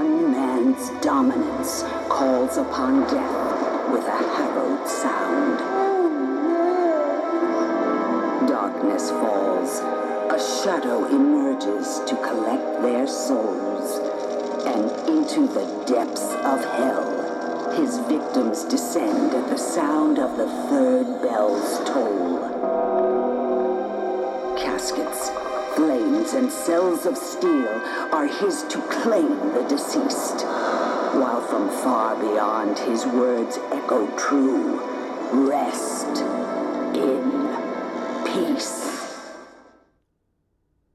one man's dominance calls upon death with a harrowed sound. Darkness falls. A shadow emerges to collect their souls. And into the depths of hell, his victims descend at the sound of the third bell's toll. Caskets, flames, and cells of steel are his to claim the deceased, while from far beyond his words echo true. Rest in peace.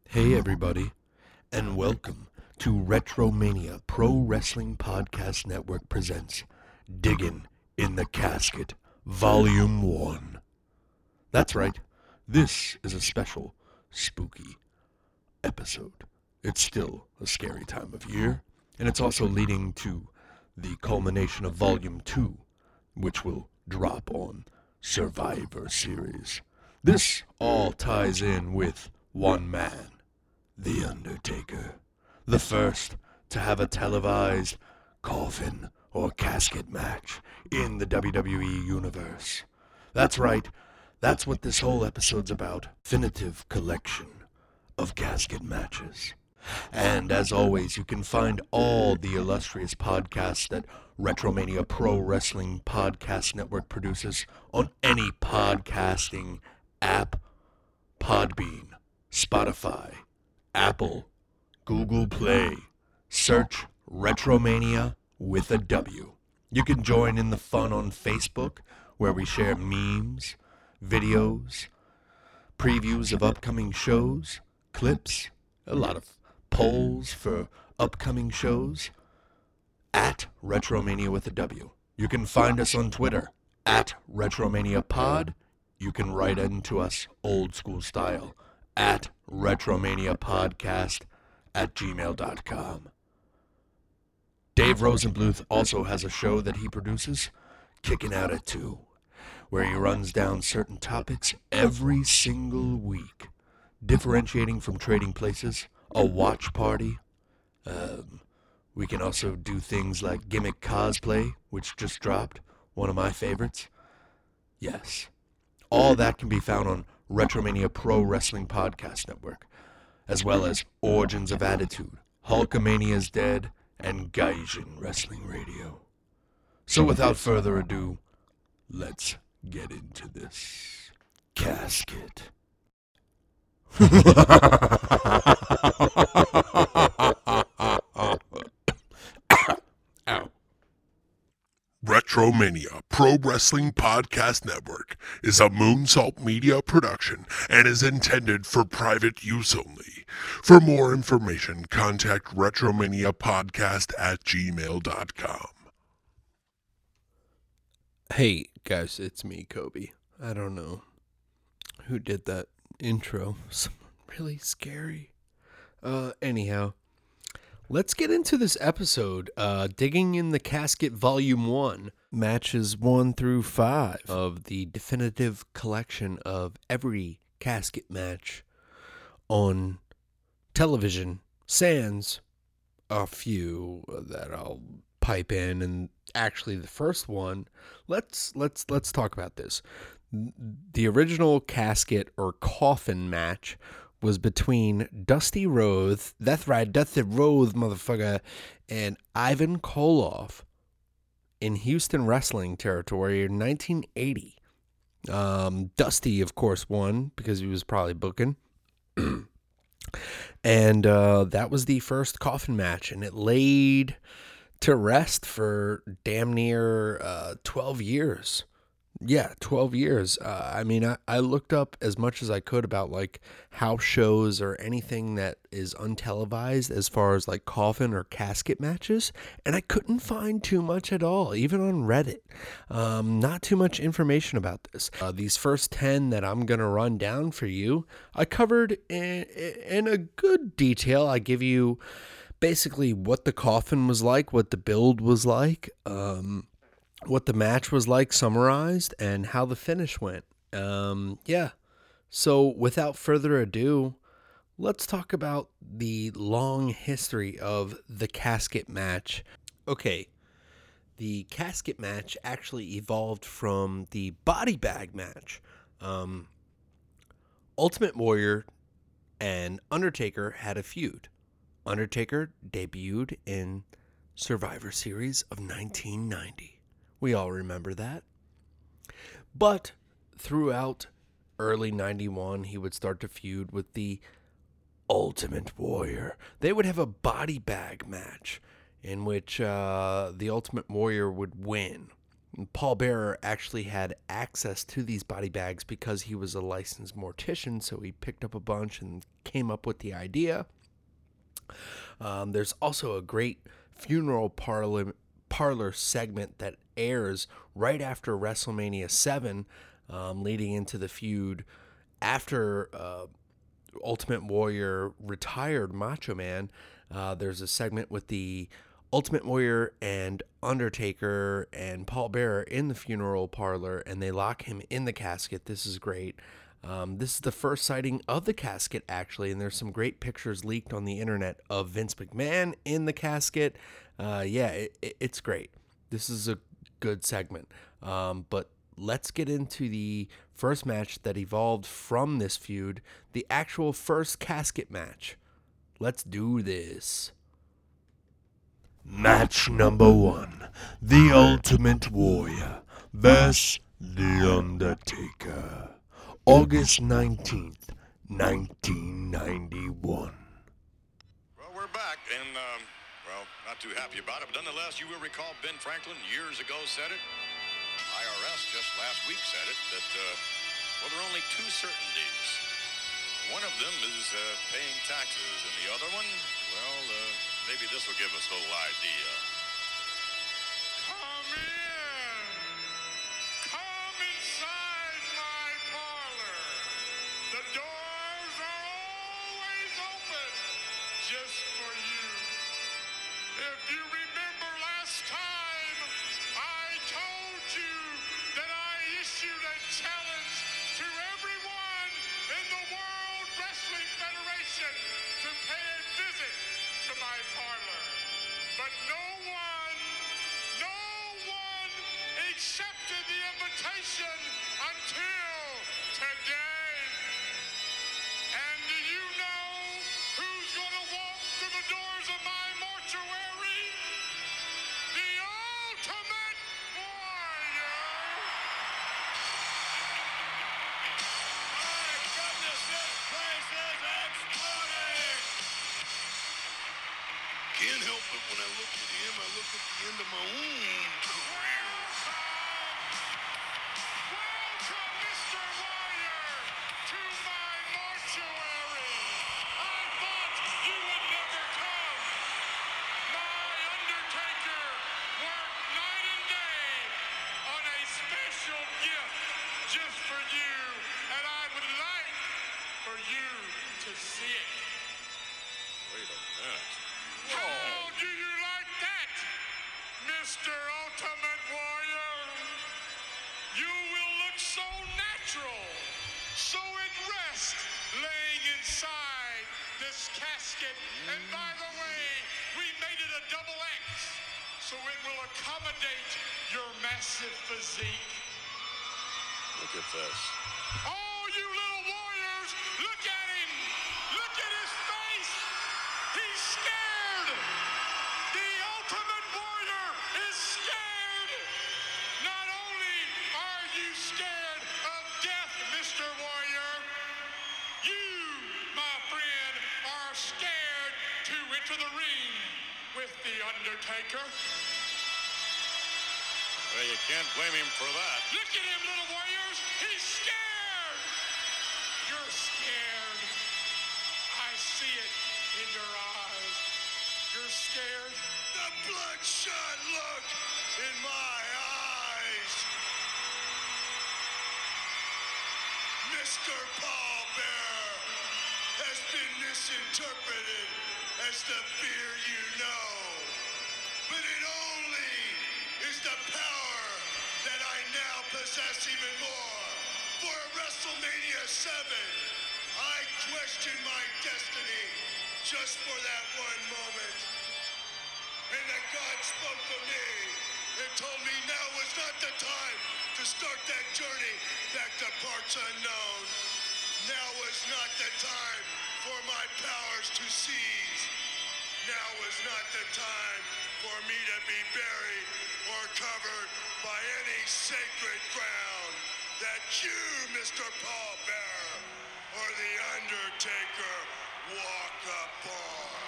Hey, everybody, and welcome to Retromania Pro Wrestling Podcast Network presents Diggin' in the Casket, Volume 1. That's right, this is a special, spooky episode. It's still a scary time of year, and it's also leading to the culmination of Volume 2, which will drop on Survivor Series. This all ties in with one man, The Undertaker, the first to have a televised coffin or casket match in the WWE Universe. That's right, that's what this whole episode's about. Definitive collection of casket matches. And as always, you can find all the illustrious podcasts that Retromania Pro Wrestling Podcast Network produces on any podcasting app Podbean, Spotify, Apple, Google Play. Search Retromania with a W. You can join in the fun on Facebook, where we share memes, videos, previews of upcoming shows, clips, a lot of polls for upcoming shows at Retromania with a W. You can find us on Twitter at Retromania Pod. You can write into us old school style at Retromania Podcast at gmail.com. Dave Rosenbluth also has a show that he produces, Kicking Out at 2, where he runs down certain topics every single week, differentiating from trading places, a watch party. Um, we can also do things like gimmick cosplay, which just dropped, one of my favorites. Yes. All that can be found on Retromania Pro Wrestling Podcast Network, as well as Origins of Attitude, Hulkamania's Dead, and Gaijin Wrestling Radio. So without further ado, let's get into this casket. Retromania Pro Wrestling Podcast Network is a Moonsault Media production and is intended for private use only. For more information, contact Retromania Podcast at gmail.com. Hey guys, it's me, Kobe. I don't know who did that intro. Someone really scary. Uh, anyhow, let's get into this episode. Uh, digging in the casket, volume one, matches one through five of the definitive collection of every casket match on television. Sans a few that I'll pipe in, and actually the first one. Let's let's let's talk about this. The original casket or coffin match was between Dusty Rhodes, that's right, Dusty Rhodes, motherfucker, and Ivan Koloff in Houston wrestling territory in 1980. Um, Dusty, of course, won because he was probably booking. and uh, that was the first coffin match, and it laid to rest for damn near uh, 12 years. Yeah, 12 years. Uh, I mean, I, I looked up as much as I could about like house shows or anything that is untelevised as far as like coffin or casket matches, and I couldn't find too much at all, even on Reddit. Um, not too much information about this. Uh, these first 10 that I'm going to run down for you, I covered in, in a good detail. I give you basically what the coffin was like, what the build was like. Um, what the match was like summarized and how the finish went. Um, yeah. So without further ado, let's talk about the long history of the casket match. Okay. The casket match actually evolved from the body bag match. Um, Ultimate Warrior and Undertaker had a feud. Undertaker debuted in Survivor Series of 1990. We all remember that. But throughout early 91, he would start to feud with the Ultimate Warrior. They would have a body bag match in which uh, the Ultimate Warrior would win. Paul Bearer actually had access to these body bags because he was a licensed mortician, so he picked up a bunch and came up with the idea. Um, there's also a great funeral parlor, parlor segment that airs right after WrestleMania 7, um, leading into the feud after uh, Ultimate Warrior retired Macho Man. Uh, there's a segment with the Ultimate Warrior and Undertaker and Paul Bearer in the funeral parlor, and they lock him in the casket. This is great. Um, this is the first sighting of the casket, actually, and there's some great pictures leaked on the internet of Vince McMahon in the casket. Uh, yeah, it, it, it's great. This is a good segment. Um, but let's get into the first match that evolved from this feud the actual first casket match. Let's do this. Match number one The Ultimate Warrior vs. The Undertaker. August 19th, 1991. Well, we're back, and, um, well, not too happy about it, but nonetheless, you will recall Ben Franklin years ago said it. IRS just last week said it, that, uh, well, there are only two certainties. One of them is uh, paying taxes, and the other one, well, uh, maybe this will give us a little idea. This. All you little warriors, look at him! Look at his face! He's scared! The ultimate warrior is scared! Not only are you scared of death, Mr. Warrior, you, my friend, are scared to enter the ring with The Undertaker. Well, you can't blame him for that. Look at him, little warriors. He's scared. You're scared. I see it in your eyes. You're scared. The bloodshot look in my eyes. Mr. Paul Bearer has been misinterpreted as the fear you know. That even more. For WrestleMania 7, I questioned my destiny just for that one moment. And that God spoke to me and told me now was not the time to start that journey to parts unknown. Now was not the time for my powers to cease. Now was not the time for me to be buried or covered by any sacred ground that you, Mr. Paul Bearer, or The Undertaker walk upon.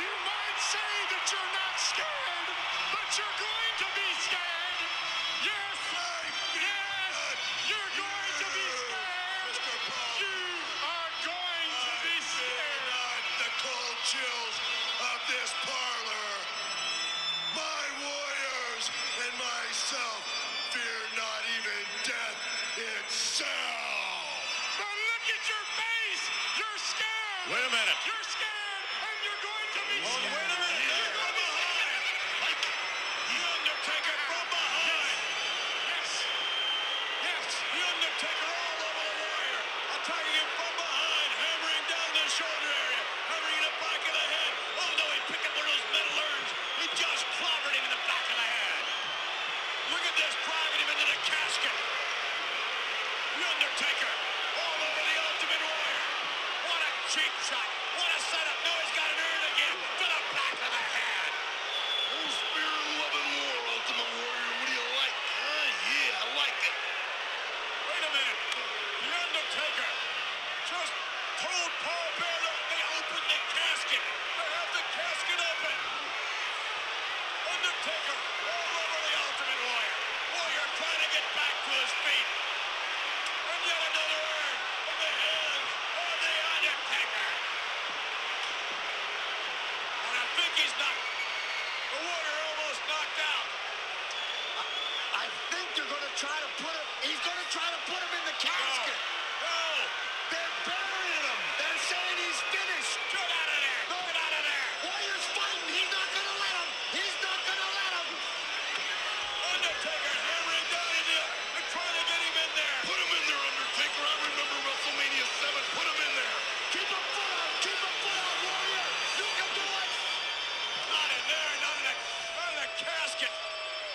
You might say that you're not scared, but you're going to be scared. Wait a minute. You're scared, and you're going to be Oh, scared. wait a minute. You're From going to be behind. Like the Undertaker from behind. Yes. Yes. The Undertaker all over the warrior. Attacking him from behind, hammering down the shoulder area, hammering in the back of the head. Oh no, he picked up one of those metal urns. He just clobbered him in the back of the head. Look at this, driving him into the casket. The Undertaker all over the Ultimate Warrior. What a cheap shot. What a setup. No, he's got an urn again to the back of the head. Oh, spirit-loving war, Ultimate Warrior. What do you like? Huh? Yeah, I like it. Wait a minute. The Undertaker just told Paul Bear that they opened the casket. They have the casket open. Undertaker all over the Ultimate Warrior. Warrior trying to get back to his feet. And yet another urn in the hands of the Undertaker. And I think he's knocked. The Warrior almost knocked out. I think they're going to try to put him. He's going to try to put him in the No. casket. No. They're burying him. They're saying he's finished. Get out of there. Get out of there. Warrior's fighting. He's not going to let him. He's not going to let him. Undertaker hammering down in there and trying to get him in there. Put him in there, Undertaker. I remember WrestleMania 7. Put him in there. Keep a foot out. Keep a foot out, Warrior. You can do it. Not in there, not in the, not in the casket.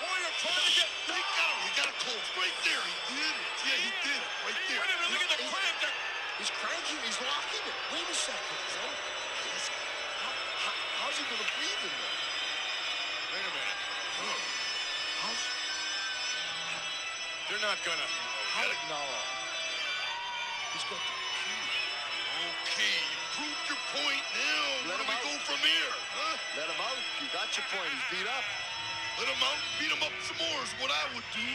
Warrior trying to get. He got him. He got a close right there. He did it. Yeah, he did it. Right there. Wait a minute, look at the He's- cramp. They're- He's cranking. He's locking it. Wait a second. Bro. He's- How, how, how's he going to breathe in there? Wait a minute. Huh. How's... Gonna. How, no. He's got the key. Okay, you proved your point now. Let Where do him we out. go from here? Huh? Let him out. You got your point. He's beat up. Let him out, beat him up some more is what I would do.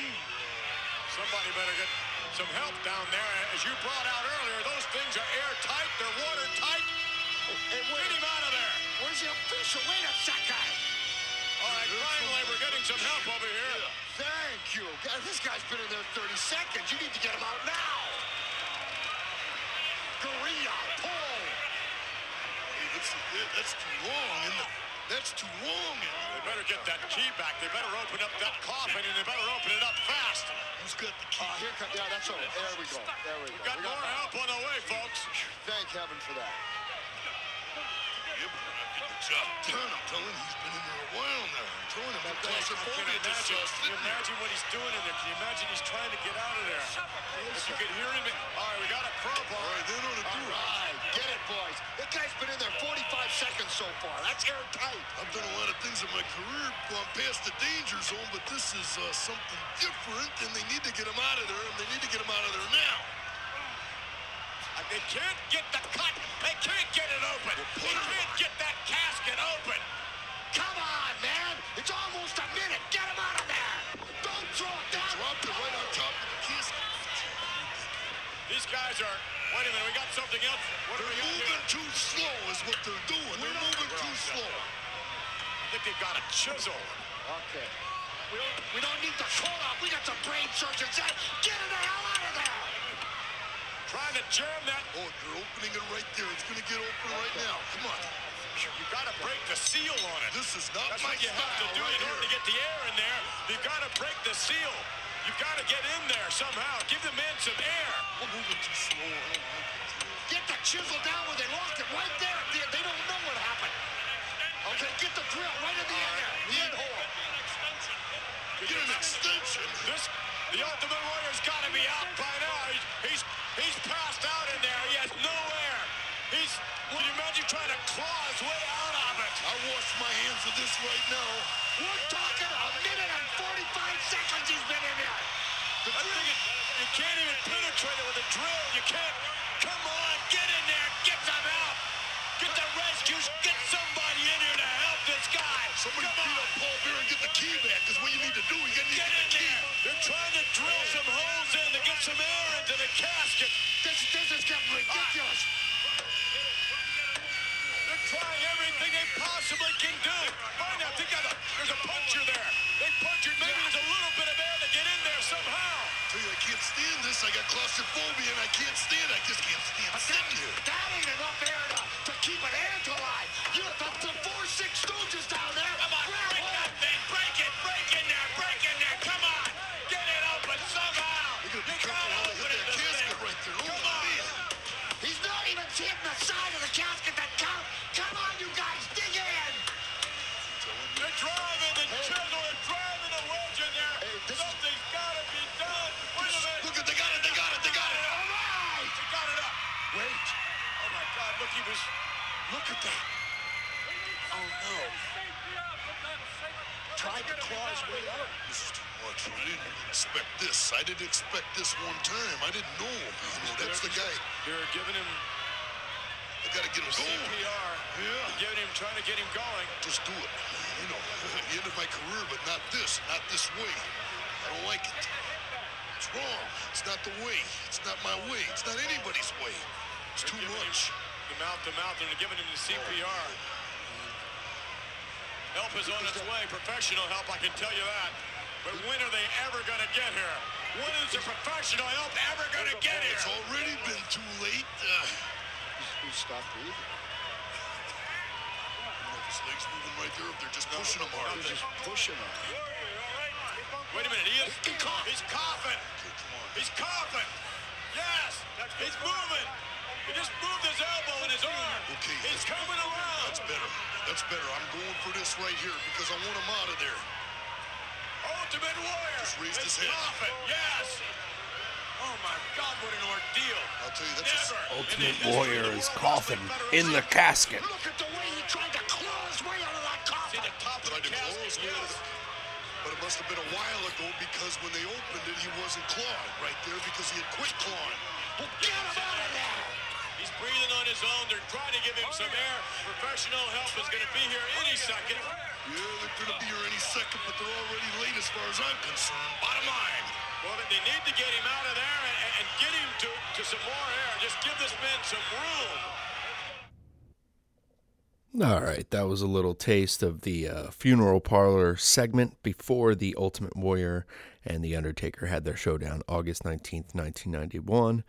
Somebody better get some help down there. As you brought out earlier, those things are airtight. They're watertight. Hey, Get him out of there. Where's the official? Wait a second. All right, finally, we're getting some help over here. You. God, this guy's been in there 30 seconds. You need to get him out now. Gorilla, pull. Hey, that's, that's too long, isn't it? That's too long. They better get that key back. They better open up that coffin, and they better open it up fast. Who's got the key? Uh, here comes. Yeah, that's all. There we go. There we go. We Got We more help on the way, folks. Thank heaven for that. Yeah, but we're not getting the job done. I'm telling you, he's been in there a while now. I'm telling him, the I can claustrophobia just uh, can you imagine what he's doing in there? Can you imagine he's trying to get out of there? If you could hear him. All right, we got a crowbar. All right, then on to do All right, get it, boys. That guy's been in there 45 seconds so far. That's airtight. I've done a lot of things in my career, gone past the danger zone, but this is uh, something different, and they need to get him out of there, and they need to get him out of there now. They can't get the cut. They can't get it open. They can't get that casket open. Come on, man. It's almost a minute. Get him out of there. Don't throw it down. Dropped it right on top of the casket. These guys are. Wait a minute, we got something else. What They're we moving too slow is what they're doing. They're moving too slow. I think they've got a chisel. Okay. We don't, we don't need the coat off. We got some brain surgeons. Hey, Get him the hell out of there. Trying to jam that. Oh, they're opening it right there. It's going to get open right now. Come on. You got to break the seal on it. This is not That's my what you have to do right in order to get the air in there. You've got to break the seal. You've got to get in there somehow. Give the men some air. I'm moving too slow. Get the chisel down where they locked it right there. They, they don't know what happened. Okay, get the drill right in the end there. The end hole. Get an extension. This, the Ultimate Warrior's got to be out by now. He's, he's, he's passed out in there. He has no air. He's, can you imagine trying to claw his way out of it? I wash my hands of this right now. We're talking a minute and 45 seconds he's been in there. The drill, you, can't even penetrate it with a drill. You can't. Come on, get in there. Get them out. Get the rescues. Get somebody in here to help this guy. Somebody Come beat on. up Paul Bear and get the key back, because what you need to do, you gotta Get get in the key. there. They're trying to drill some holes in to get some air into the casket. This, this is getting ridiculous. They're trying everything they possibly can do. Find out. They got a, there's a puncture there. They punctured. Maybe there's a little bit of air to get in there somehow. Tell you, I can't stand this. I got claustrophobia and I can't stand. it. I just can't stand sitting here. That ain't enough air expect this. I didn't expect this one time. I didn't know. You know, that's the guy. They're giving him I gotta get him going. CPR. Yeah. Giving him, trying to get him going. Just do it. You know, the end of my career, but not this, not this way. I don't like it. It's wrong. It's not the way. It's not my way. It's not anybody's way. It's too Giving much. Him the mouth to mouth, and they're giving him the CPR. Help is on its way. Professional help, I can tell you that. But when are they ever going to get here? When is the professional help ever going to get it? It's already been too late. Uh, He stopped breathing. I don't know if his legs moving right there, if they're just pushing him hard. They're just pushing him. Wait a minute. He is. He's coughing. Okay, come on. He's coughing. Yes. He's moving. He just moved his elbow and his arm. Okay, He's that's- coming around. That's better. That's better. I'm going for this right here because I want him out of there. Ultimate Warrior. Just raised is his head. coughing. Yes. Oh my God, what an ordeal. I'll tell you, that's Never. in the Ultimate Warrior is World coughing in the casket. Look at the way he tried to claw his way out of that coffin. See the top of the to close casket. out of Yes. the- But it must have been a while ago because when they opened it, he wasn't clawing right there because he had quit clawing. Well, get him out of there. He's breathing on his own. They're trying to give him some air. Professional help is going to be here any second. Yeah, they're gonna be here any second, but they're already late as far as I'm concerned. Bottom line. Well, they need to get him out of there and, and get him to, to some more air. Just give this man some room. All right, that was a little taste of the uh, funeral parlor segment before the Ultimate Warrior and the Undertaker had their showdown August 19th, 1991.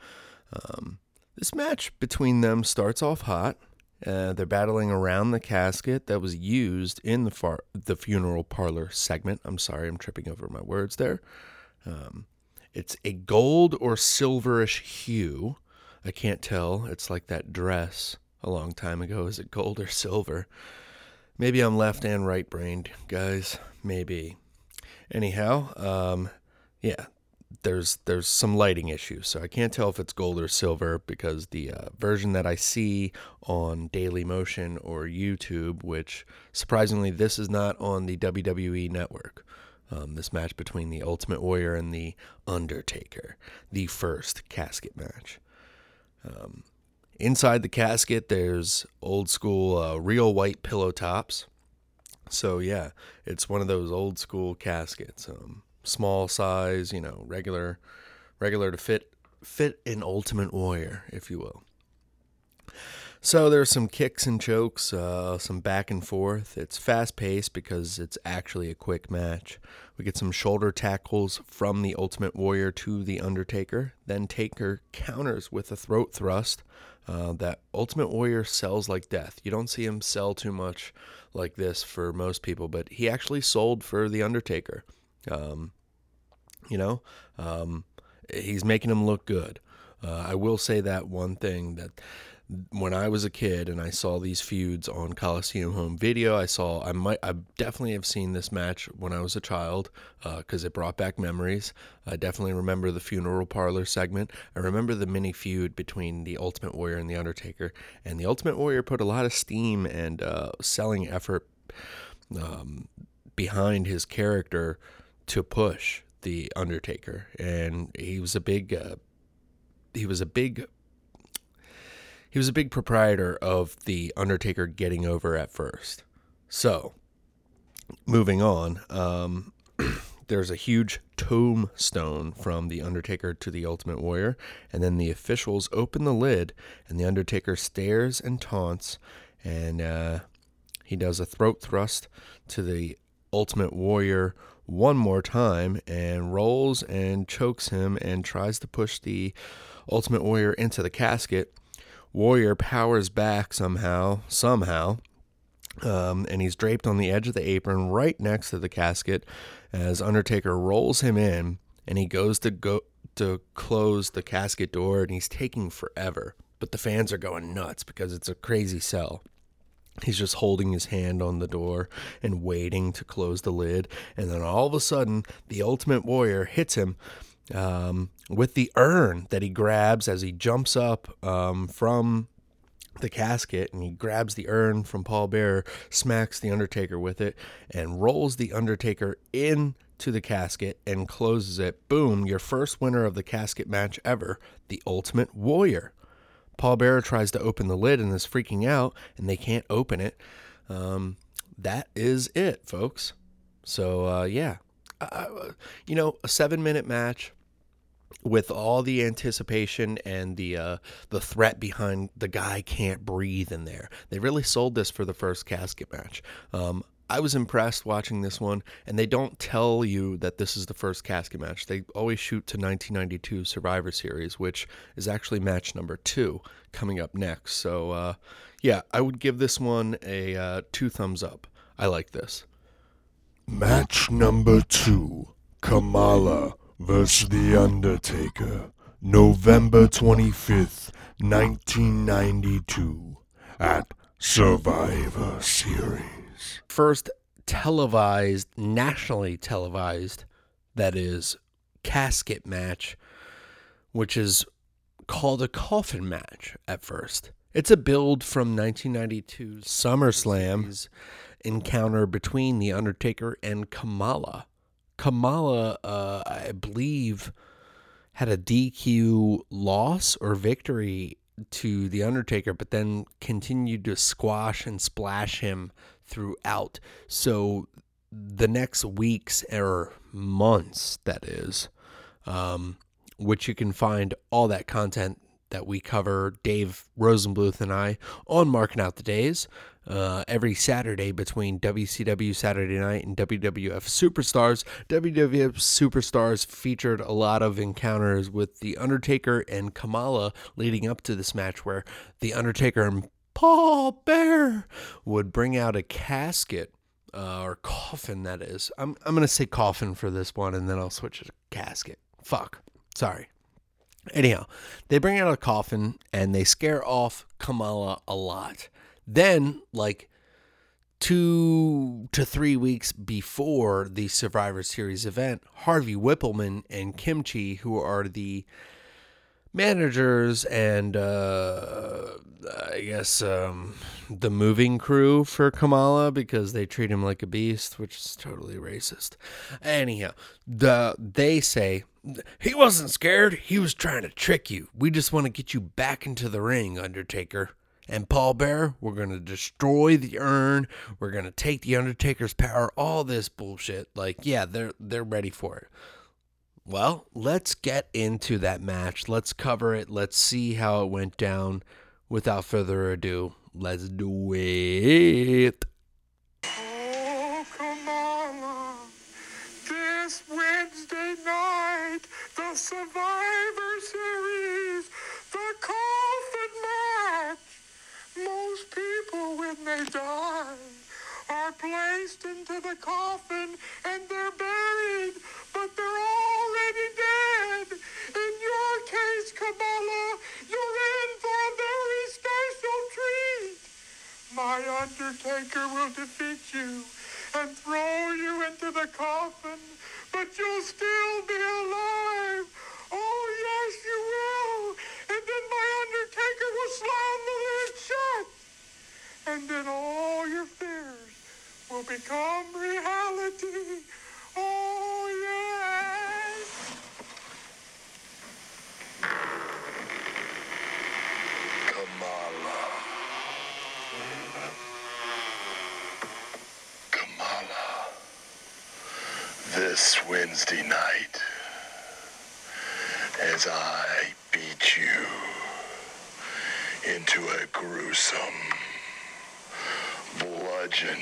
Um, this match between them starts off hot. Uh, they're battling around the casket that was used in the far- the funeral parlor segment. I'm sorry, I'm tripping over my words there. Um, it's a gold or silverish hue. I can't tell. It's like that dress a long time ago. Is it gold or silver? Maybe I'm left and right brained, guys. Maybe. Anyhow, um, yeah, there's there's some lighting issues, so I can't tell if it's gold or silver because the uh, version that I see on Daily Motion or YouTube, which surprisingly this is not on the WWE network. Um, this match between the Ultimate Warrior and the Undertaker, the first casket match. Um, inside the casket, there's old school uh, real white pillow tops. So yeah, it's one of those old school caskets, um, small size, you know, regular, regular to fit fit an Ultimate Warrior, if you will. So there's some kicks and chokes, uh, some back and forth. It's fast paced because it's actually a quick match. We get some shoulder tackles from the Ultimate Warrior to the Undertaker. Then Taker counters with a throat thrust uh, that Ultimate Warrior sells like death. You don't see him sell too much like this for most people, but he actually sold for the Undertaker. Um, you know, um, he's making him look good. Uh, I will say that one thing that when I was a kid and I saw these feuds on Coliseum Home Video, I saw I might I definitely have seen this match when I was a child because it brought back memories. I definitely remember the funeral parlor segment. I remember the mini feud between the Ultimate Warrior and the Undertaker, and the Ultimate Warrior put a lot of steam and uh, selling effort um, behind his character to push the Undertaker, and he was a big uh, he was a big he was a big proprietor of the Undertaker getting over at first. So, moving on, um, there's a huge tombstone from the Undertaker to the Ultimate Warrior, and then the officials open the lid, and the Undertaker stares and taunts, and uh, he does a throat thrust to the Ultimate Warrior one more time and rolls and chokes him and tries to push the Ultimate Warrior into the casket. Warrior powers back somehow, somehow, um, and he's draped on the edge of the apron right next to the casket as Undertaker rolls him in and he goes to go to close the casket door and he's taking forever. But the fans are going nuts because it's a crazy sell. He's just holding his hand on the door and waiting to close the lid. And then all of a sudden, the Ultimate Warrior hits him um, with the urn that he grabs as he jumps up um, from the casket and he grabs the urn from Paul Bearer, smacks the Undertaker with it, and rolls the Undertaker into the casket and closes it. Boom, your first winner of the casket match ever, the Ultimate Warrior. Paul Bearer tries to open the lid and is freaking out, and they can't open it. Um, that is it, folks. So, uh, yeah. Uh, you know, a seven minute match with all the anticipation and the uh, the threat behind the guy can't breathe in there. They really sold this for the first casket match. Um, I was impressed watching this one, and they don't tell you that this is the first casket match. They always shoot to 1992 Survivor Series, which is actually match number two coming up next. So, uh, yeah, I would give this one a uh, two thumbs up. I like this. Match number two Kamala versus The Undertaker, November 25th, 1992, at Survivor Series. First televised, nationally televised, that is, casket match, which is called a coffin match at first. It's a build from 1992's SummerSlam encounter between The Undertaker and Kamala. Kamala, uh, I believe, had a DQ loss or victory to The Undertaker, but then continued to squash and splash him throughout. So the next weeks or months, that is, um, which you can find all that content that we cover, Dave Rosenbluth and I, on Marking Out the Days uh, every Saturday between WCW Saturday Night and WWF Superstars. WWF Superstars featured a lot of encounters with The Undertaker and Kamala leading up to this match, where The Undertaker and Paul Bear would bring out a casket. Uh, or coffin, that is. I'm, I'm going to say coffin for this one, and then I'll switch it to casket. Fuck. Sorry. Anyhow, they bring out a coffin and they scare off Kamala a lot. Then, like two to three weeks before the Survivor Series event, Harvey Wippleman and Kim Chee, who are the managers and uh, I guess um, the moving crew for Kamala because they treat him like a beast, which is totally racist. Anyhow, the they say he wasn't scared. He was trying to trick you. We just want to get you back into the ring, Undertaker. And Paul Bear, we're to destroy the urn. We're to take the Undertaker's power. All this bullshit. Like, yeah, they're they're ready for it. Well, let's get into that match. Let's cover it. Let's see how it went down. Without further ado, let's do it. Oh, Kamala, uh, this Wednesday night, the Survivor Series, the coffin match. Most people, when they die, are placed into the coffin and they're buried, but they're already dead. In your case, Kamala, you're in for a very special treat. My Undertaker will defeat you and throw you into the coffin, but you'll still be alive. Oh, yes, you will. And then my Undertaker will slam the lid shut. And then all your fears will become reality. This Wednesday night, as I beat you into a gruesome, bludgeon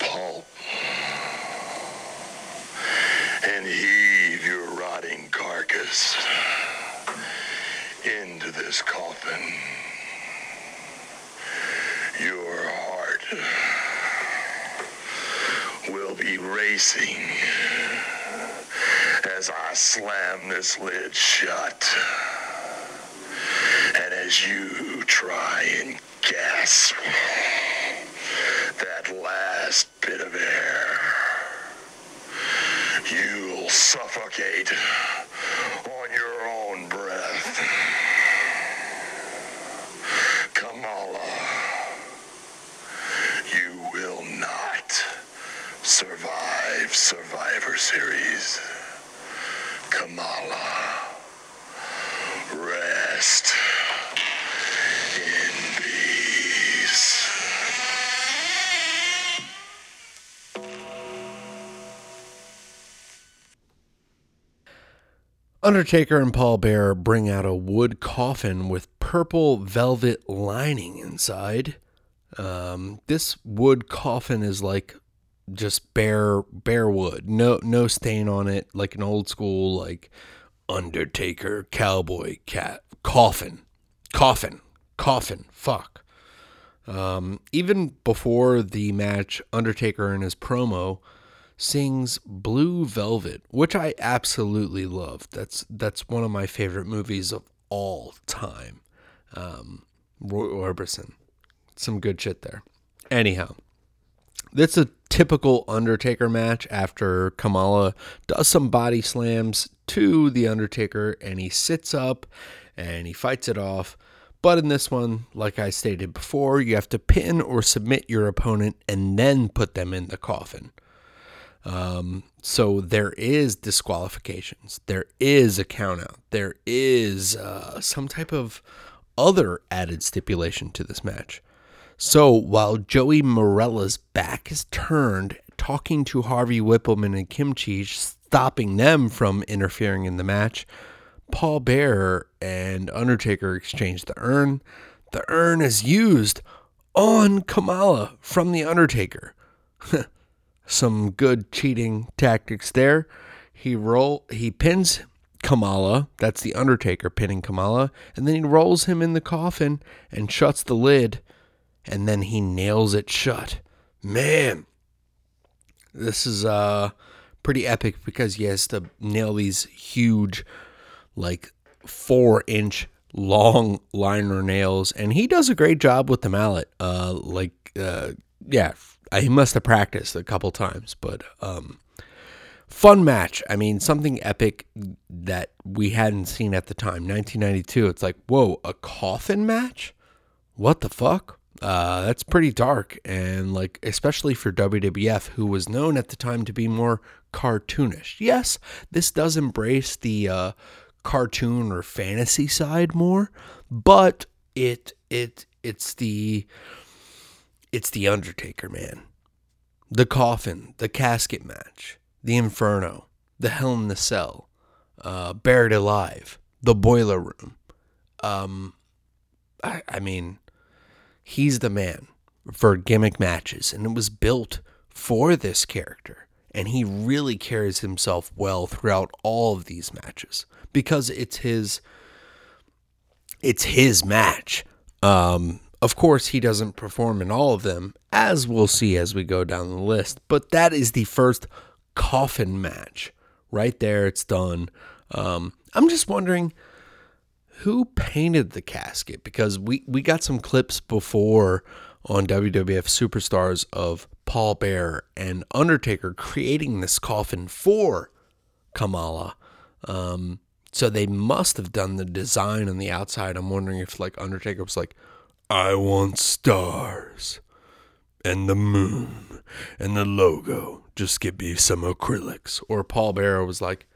pulp and heave your rotting carcass into this coffin. Your heart racing as I slam this lid shut. And as you try and gasp that last bit of air, you'll suffocate on your own breath. Kamala, you will not survive Survivor Series. Kamala, rest in peace. Undertaker and Paul Bear bring out a wood coffin with purple velvet lining inside. Um, this wood coffin is like just bare bare wood, no no stain on it, like an old school like Undertaker cowboy cat coffin, coffin, coffin. Fuck. Um, even before the match, Undertaker in his promo sings Blue Velvet, which I absolutely love. That's that's one of my favorite movies of all time. Um, Roy Orbison, some good shit there. Anyhow, that's a typical Undertaker match after Kamala does some body slams to the Undertaker and he sits up and he fights it off. But in this one, like I stated before, you have to pin or submit your opponent and then put them in the coffin. Um, so there is disqualifications. There is a countout. There is uh, some type of other added stipulation to this match. So while Joey Marella's back is turned, talking to Harvey Wippleman and Kim Chee, stopping them from interfering in the match, Paul Bear and Undertaker exchange the urn. The urn is used on Kamala from the Undertaker. Some good cheating tactics there. He roll he pins Kamala, that's the Undertaker pinning Kamala, and then he rolls him in the coffin and shuts the lid, and then he nails it shut. Man, this is uh pretty epic because he has to nail these huge, like four inch long liner nails, and he does a great job with the mallet. Uh, like uh, yeah, he must have practiced a couple times, but um, fun match. I mean, something epic that we hadn't seen at the time. 1992. It's like, whoa, a coffin match? What the fuck? Uh, that's pretty dark, and like especially for WWF, who was known at the time to be more cartoonish. Yes, this does embrace the uh, cartoon or fantasy side more, but it it it's the it's the Undertaker, man. The coffin, the casket match, the Inferno, the Hell in the Cell, uh, Buried Alive, the Boiler Room. Um, I, I mean, he's the man for gimmick matches, and it was built for this character. And he really carries himself well throughout all of these matches because it's his it's his match. Um, of course, he doesn't perform in all of them, as we'll see as we go down the list. But that is the first coffin match. Right there, it's done. Um, I'm just wondering who painted the casket? Because we, we got some clips before on WWF Superstars of Paul Bearer and Undertaker creating this coffin for Kamala. Um, so they must have done the design on the outside. I'm wondering if like Undertaker was like, I want stars and the moon and the logo. Just give me some acrylics. Or Paul Bearer was like,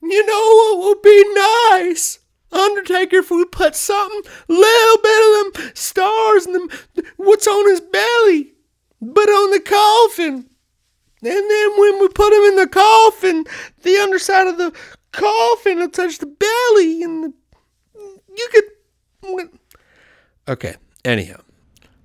you know what would be nice? Undertaker, if we put something, little bit of them stars and them, what's on his belly, but on the coffin. And then when we put him in the coffin, the underside of the coffin will touch the belly, and the, you could. Okay. Anyhow,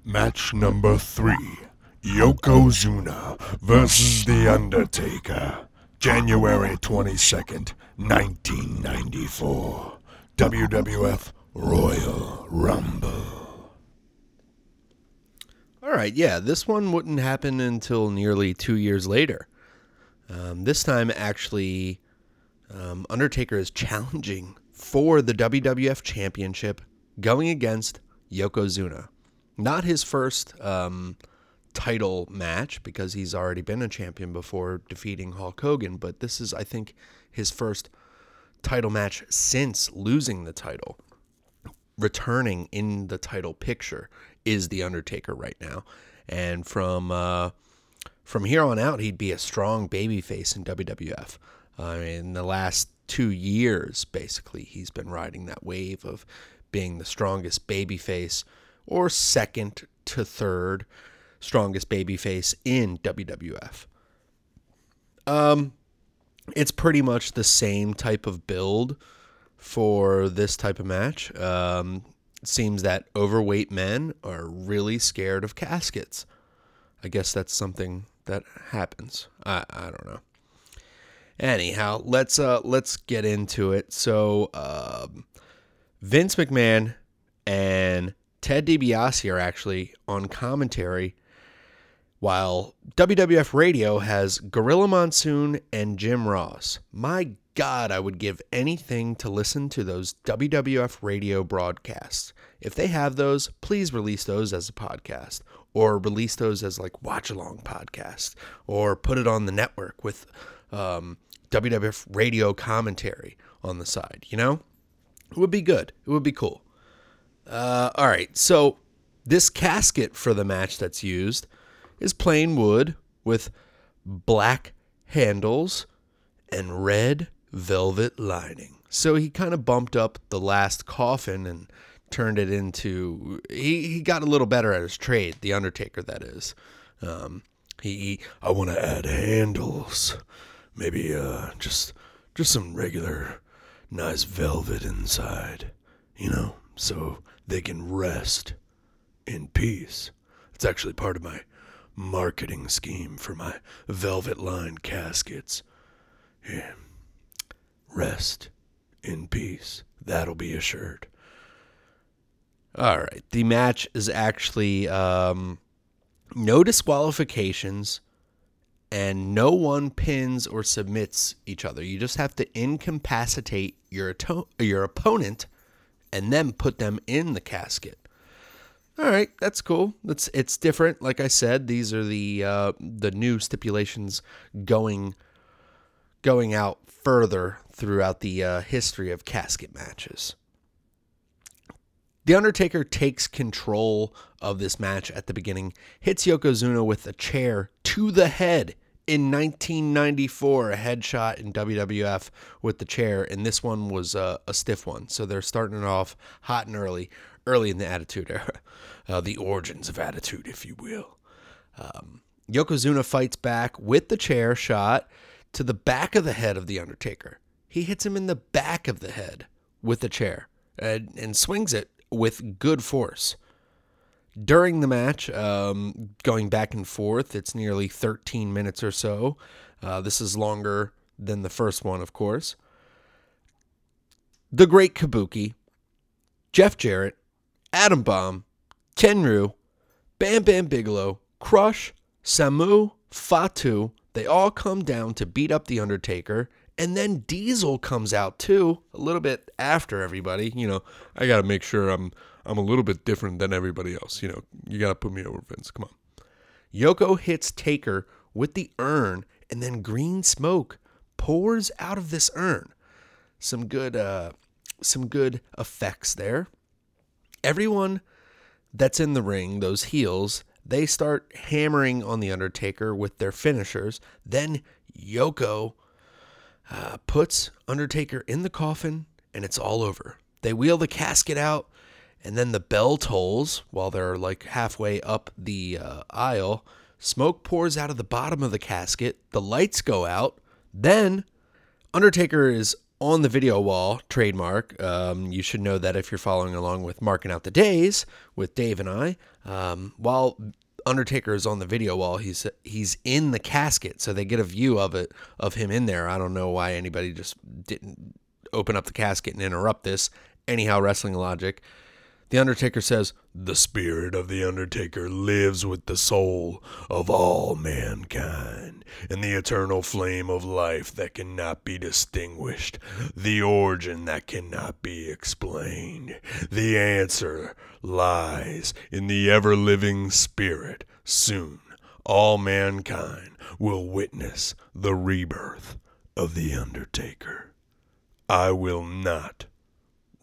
Match number three Yokozuna versus The Undertaker. January 22nd, 1994. WWF Royal Rumble. All right, yeah, this one wouldn't happen until nearly two years later. Um, this time, actually, um, Undertaker is challenging for the WWF Championship, going against Yokozuna. Not his first um, title match because he's already been a champion before defeating Hulk Hogan, but this is, I think, his first title match since losing the title. Returning in the title picture is the Undertaker right now, and from uh, from here on out, he'd be a strong babyface in WWF. Uh, in the last two years, basically, he's been riding that wave of being the strongest babyface or second to third strongest babyface in WWF. Um, it's pretty much the same type of build for this type of match. Um, it seems that overweight men are really scared of caskets. I guess that's something that happens. I, I don't know. Anyhow, let's uh let's get into it. So um, Vince McMahon and Ted DiBiase are actually on commentary while WWF Radio has Gorilla Monsoon and Jim Ross. My God, I would give anything to listen to those WWF radio broadcasts. If they have those, please release those as a podcast or release those as like watch along podcasts or put it on the network with um, WWF radio commentary on the side, you know? It would be good. It would be cool. Uh, all right, so this casket for the match that's used is plain wood with black handles and red velvet lining. So he kind of bumped up the last coffin and turned it into. He, he got a little better at his trade, The Undertaker, that is. Um, he, I want to add handles. Maybe uh, just just some regular nice velvet inside, you know, so they can rest in peace. It's actually part of my marketing scheme for my velvet lined caskets. Here, rest in peace. That'll be assured. All right. The match is actually um, no disqualifications and no one pins or submits each other. You just have to incapacitate your, ato- your opponent and then put them in the casket. All right, that's cool. That's it's different. Like I said, these are the uh, the new stipulations going going out further throughout the uh, history of casket matches. The Undertaker takes control of this match at the beginning, hits Yokozuna with a chair to the head in 1994, a headshot in WWF with the chair, and this one was uh, a stiff one. So they're starting it off hot and early, early in the Attitude Era, uh, the origins of Attitude, if you will. Um, Yokozuna fights back with the chair shot to the back of the head of the Undertaker. He hits him in the back of the head with the chair and, and swings it with good force. During the match, um, going back and forth, it's nearly 13 minutes or so. Uh, this is longer than the first one, of course. The Great Kabuki, Jeff Jarrett, Adam Bomb, Tenryu, Bam Bam Bigelow, Crush, Samu, Fatu, they all come down to beat up The Undertaker And then Diesel comes out too, a little bit after everybody. You know, I got to make sure I'm I'm a little bit different than everybody else. You know, you got to put me over, Vince. Come on. Yoko hits Taker with the urn, and then green smoke pours out of this urn. Some good, uh, some good effects there. Everyone that's in the ring, those heels, they start hammering on the Undertaker with their finishers. Then Yoko uh, puts Undertaker in the coffin, and it's all over. They wheel the casket out, and then the bell tolls while they're like halfway up the uh, aisle. Smoke pours out of the bottom of the casket. The lights go out. Then Undertaker is on the video wall, trademark. Um, you should know that if you're following along with Marking Out the Days with Dave and I. Um, while Undertaker is on the video wall, he's he's in the casket, so they get a view of it of him in there. I don't know why anybody just didn't open up the casket and interrupt this. Anyhow, wrestling logic. The Undertaker says, The spirit of The Undertaker lives with the soul of all mankind, and the eternal flame of life that cannot be distinguished, the origin that cannot be explained. The answer lies in the ever living spirit. Soon, all mankind will witness the rebirth of The Undertaker. I will not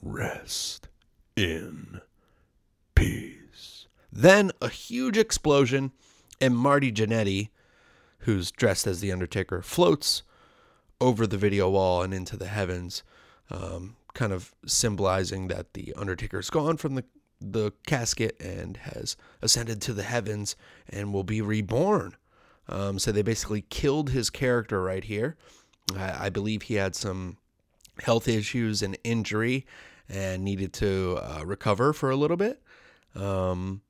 rest in peace. Then a huge explosion, and Marty Jannetty, who's dressed as the Undertaker, floats over the video wall and into the heavens, um, kind of symbolizing that the Undertaker's gone from the the casket and has ascended to the heavens and will be reborn. Um, so they basically killed his character right here. I, I believe he had some health issues and injury and needed to uh, recover for a little bit. Um,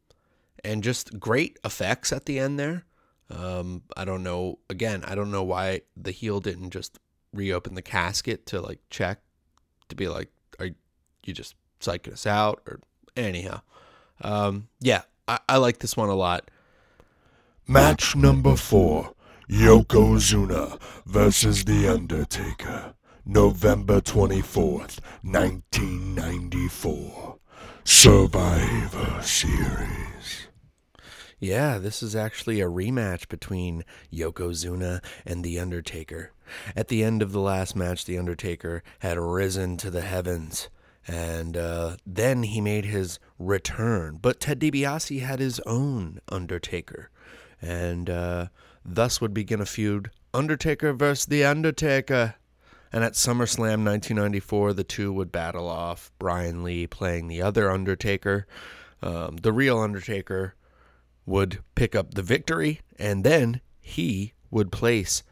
and just great effects at the end there. Um, I don't know. Again, I don't know why the heel didn't just reopen the casket to like check to be like, are you just psyching us out? Or anyhow, um, yeah, I, I like this one a lot. Match number four Yokozuna versus The Undertaker. November 24th, 1994. Survivor Series. Yeah, this is actually a rematch between Yokozuna and The Undertaker. At the end of the last match, The Undertaker had risen to the heavens, and uh, then he made his return. But Ted DiBiase had his own Undertaker, and uh, thus would begin a feud Undertaker versus The Undertaker. And at SummerSlam 1994, the two would battle off, Brian Lee playing the other Undertaker. Um, the real Undertaker would pick up the victory, and then he would place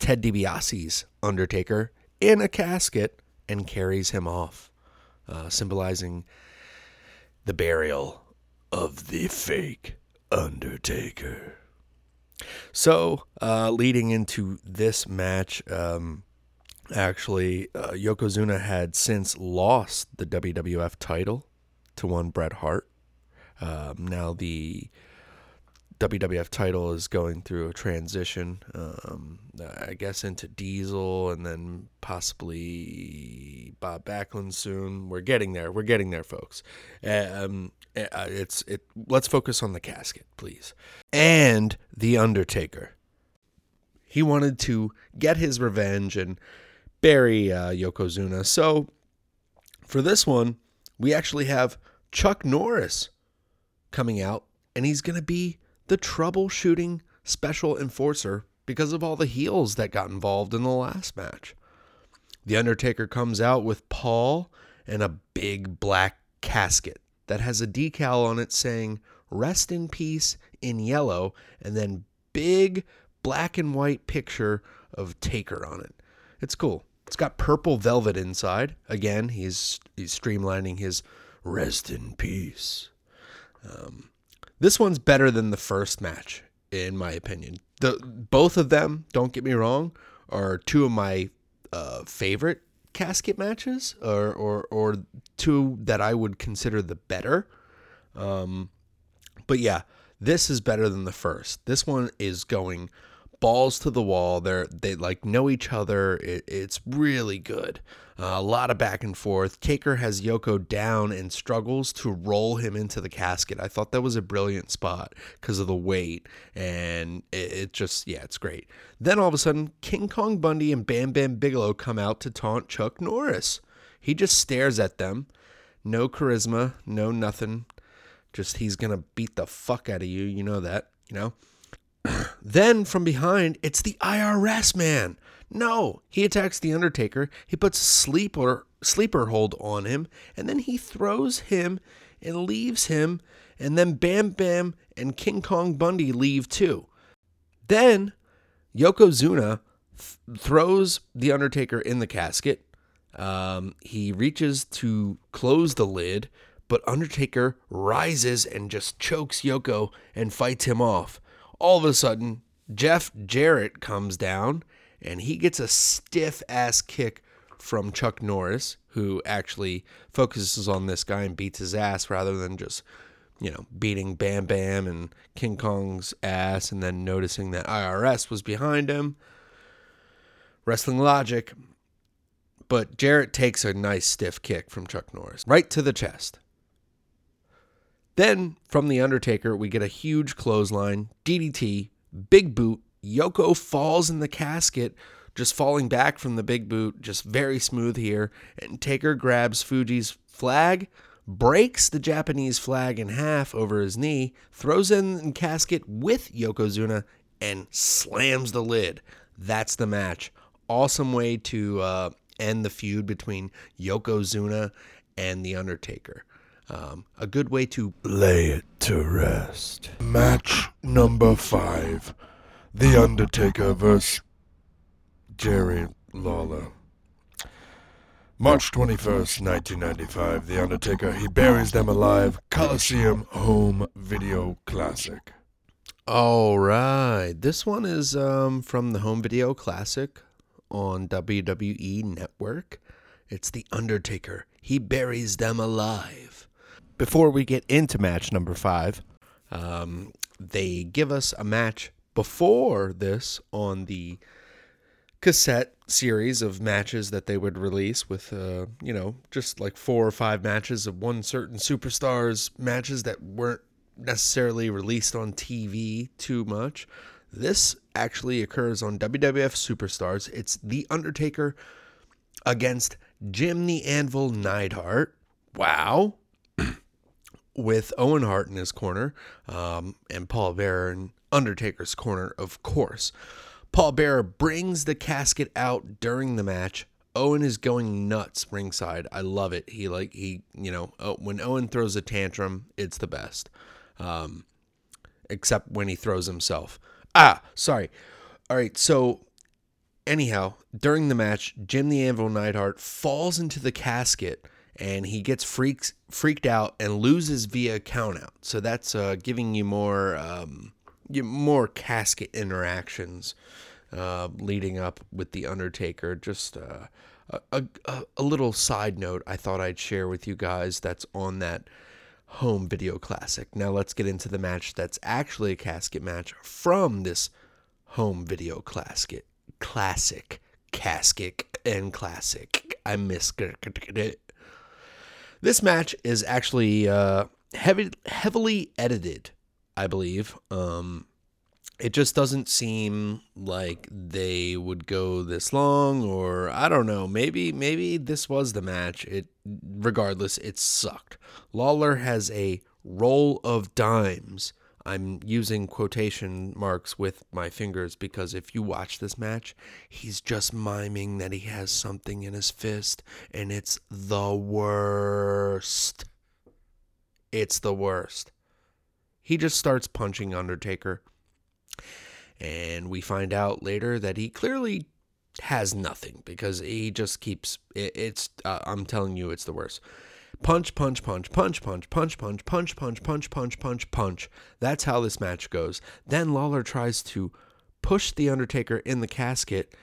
Ted DiBiase's Undertaker in a casket and carries him off, uh, symbolizing the burial of the fake Undertaker. So, uh, leading into this match, um, actually, uh, Yokozuna had since lost the WWF title to one Bret Hart. Um, now the WWF title is going through a transition, um, I guess, into Diesel and then possibly Bob Backlund soon. We're getting there. We're getting there, folks. Um, it's it. Let's focus on the casket, please, and the Undertaker. He wanted to get his revenge and bury uh, Yokozuna. So for this one, we actually have Chuck Norris coming out, and he's going to be the troubleshooting special enforcer because of all the heels that got involved in the last match. The Undertaker comes out with Paul and a big black casket that has a decal on it saying rest in peace in yellow and then big black and white picture of Taker on it. It's cool. It's got purple velvet inside. Again, he's he's streamlining his rest in peace. Um, this one's better than the first match, in my opinion. The both of them, don't get me wrong, are two of my uh, favorite casket matches, or, or or two that I would consider the better. Um, but yeah, this is better than the first. This one is going balls to the wall. They're they like know each other. It, it's really good. Uh, a lot of back and forth. Taker has Yoko down and struggles to roll him into the casket. I thought that was a brilliant spot because of the weight, and it, it just yeah, it's great. Then all of a sudden, King Kong Bundy and Bam Bam Bigelow come out to taunt Chuck Norris. He just stares at them. No charisma, no nothing. Just he's gonna beat the fuck out of you. You know that, you know? Then from behind, it's the IRS man. No, he attacks the Undertaker. He puts a sleeper sleeper hold on him, and then he throws him and leaves him, and then Bam Bam and King Kong Bundy leave too. Then Yokozuna th- throws the Undertaker in the casket. Um, he reaches to close the lid, but Undertaker rises and just chokes Yoko and fights him off. All of a sudden, Jeff Jarrett comes down and he gets a stiff ass kick from Chuck Norris, who actually focuses on this guy and beats his ass rather than just, you know, beating Bam Bam and King Kong's ass and then noticing that IRS was behind him. Wrestling logic. But Jarrett takes a nice stiff kick from Chuck Norris right to the chest. Then from The Undertaker, we get a huge clothesline, DDT, big boot. Yoko falls in the casket, just falling back from the big boot, just very smooth here. And Taker grabs Fuji's flag, breaks the Japanese flag in half over his knee, throws in the casket with Yokozuna, and slams the lid. That's the match. Awesome way to uh, end the feud between Yokozuna and The Undertaker. Um, a good way to Lay it to rest. Match number five The Undertaker vs. Jerry Lawler. March 21st, 1995. The Undertaker, he buries them alive. Coliseum Home Video Classic. All right. This one is um, from the Home Video Classic on WWE Network. It's The Undertaker. He buries them alive. Before we get into match number five, um, they give us a match before this on the cassette series of matches that they would release with uh, you know just like four or five matches of one certain superstars matches that weren't necessarily released on TV too much. This actually occurs on WWF Superstars. It's The Undertaker against Jim the Anvil Neidhart. Wow. With Owen Hart in his corner um, and Paul Bearer in Undertaker's corner, of course. Paul Bearer brings the casket out during the match. Owen is going nuts ringside. I love it. He like he you know uh, when Owen throws a tantrum, it's the best. Um, except when he throws himself. Ah, sorry. All right, so anyhow, during the match, Jim the Anvil Neidhart falls into the casket and he gets freaks freaked out and loses via countout. So that's uh, giving you more um, more casket interactions uh, leading up with the Undertaker. Just uh, a, a a little side note I thought I'd share with you guys that's on that home video classic. Now let's get into the match that's actually a casket match from this home video classic. Classic, casket, and classic. I miss. This match is actually uh, heavy, heavily edited, I believe. Um, it just doesn't seem like they would go this long, or I don't know. Maybe, maybe this was the match. It, regardless, it sucked. Lawler has a roll of dimes. I'm using quotation marks with my fingers because if you watch this match, he's just miming that he has something in his fist, and it's the worst. It's the worst. He just starts punching Undertaker. And we find out later that he clearly has nothing because he just keeps it, it's uh, I'm telling you it's the worst. Punch punch punch punch punch punch punch punch punch punch punch punch punch. That's how this match goes. Then Lawler tries to push the Undertaker in the casket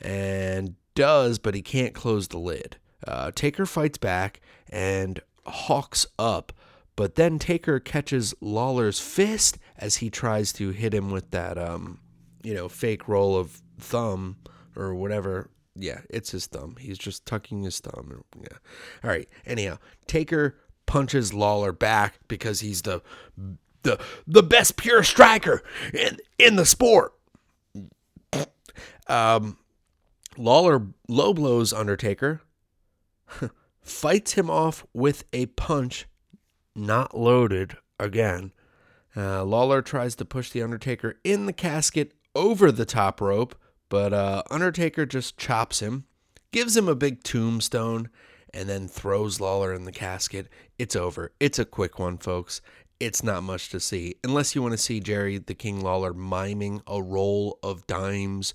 and does, but he can't close the lid. Uh, Taker fights back and hawks up, but then Taker catches Lawler's fist as he tries to hit him with that um you know, fake roll of thumb or whatever. Yeah, it's his thumb. He's just tucking his thumb. Yeah. All right. Anyhow, Taker punches Lawler back because he's the the the best pure striker in in the sport. Um, Lawler low blows Undertaker, fights him off with a punch not loaded again. Uh, Lawler tries to push the Undertaker in the casket over the top rope, but uh, Undertaker just chops him, gives him a big tombstone, and then throws Lawler in the casket. It's over. It's a quick one, folks. It's not much to see, unless you want to see Jerry the King Lawler miming a roll of dimes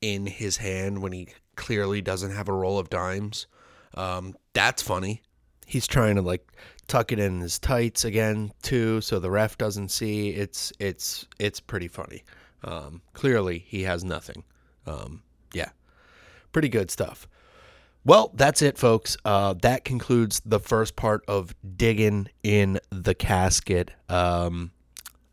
in his hand when he clearly doesn't have a roll of dimes. Um, that's funny. He's trying to like tuck it in his tights again too, so the ref doesn't see. It's it's it's pretty funny. Um, clearly, he has nothing. Um, yeah, pretty good stuff. Well, that's it, folks. Uh, that concludes the first part of digging in the casket. Um,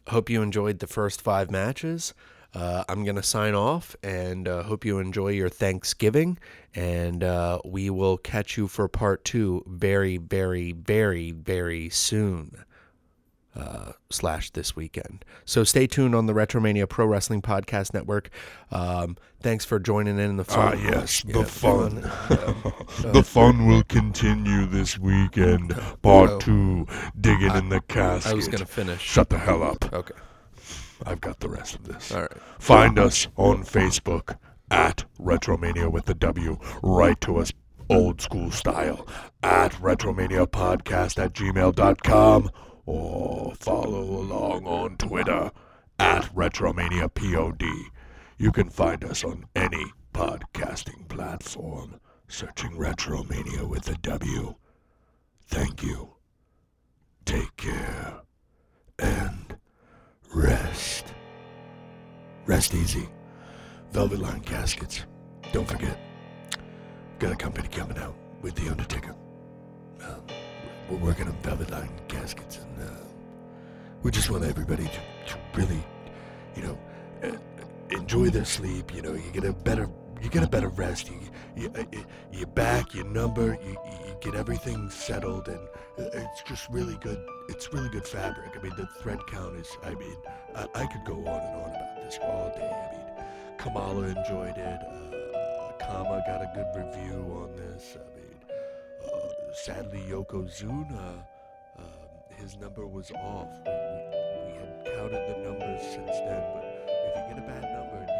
hope you enjoyed the first five matches. Uh, I'm going to sign off and uh, hope you enjoy your Thanksgiving. And uh, we will catch you for part two very, very, very, very soon. Uh, slash this weekend. So stay tuned on the Retromania Pro Wrestling Podcast Network. Um, thanks for joining in the Ah, fun. yes, the Yeah, fun. uh, the fun will continue this weekend. Part two, digging in the casket. I was going to finish. Shut the hell up. Okay. I've got the rest of this. All right. Find us on Facebook at Retromania with the W. Write to us old school style at Retromania Podcast at gmail.com or follow along on Twitter at Retromania POD. You can find us on any podcasting platform searching Retromania with a W. Thank you. Take care and rest. Rest easy. Velvet line caskets. Don't forget, got a company coming out with The Undertaker. Um, we're working on velvet line caskets, and uh, we just want everybody to, to really, you know, uh, enjoy their sleep. You know, you get a better, you get a better rest. You, you, uh, uh, your back, your number, you, you get everything settled, and uh, it's just really good. It's really good fabric. I mean, the thread count is. I mean, I, I could go on and on about this all day. I mean, Kamala enjoyed it. Uh, Kama got a good review on this. Uh, sadly, Yokozuna, um, his number was off. We, we, we had counted the numbers since then, but if you get a bad number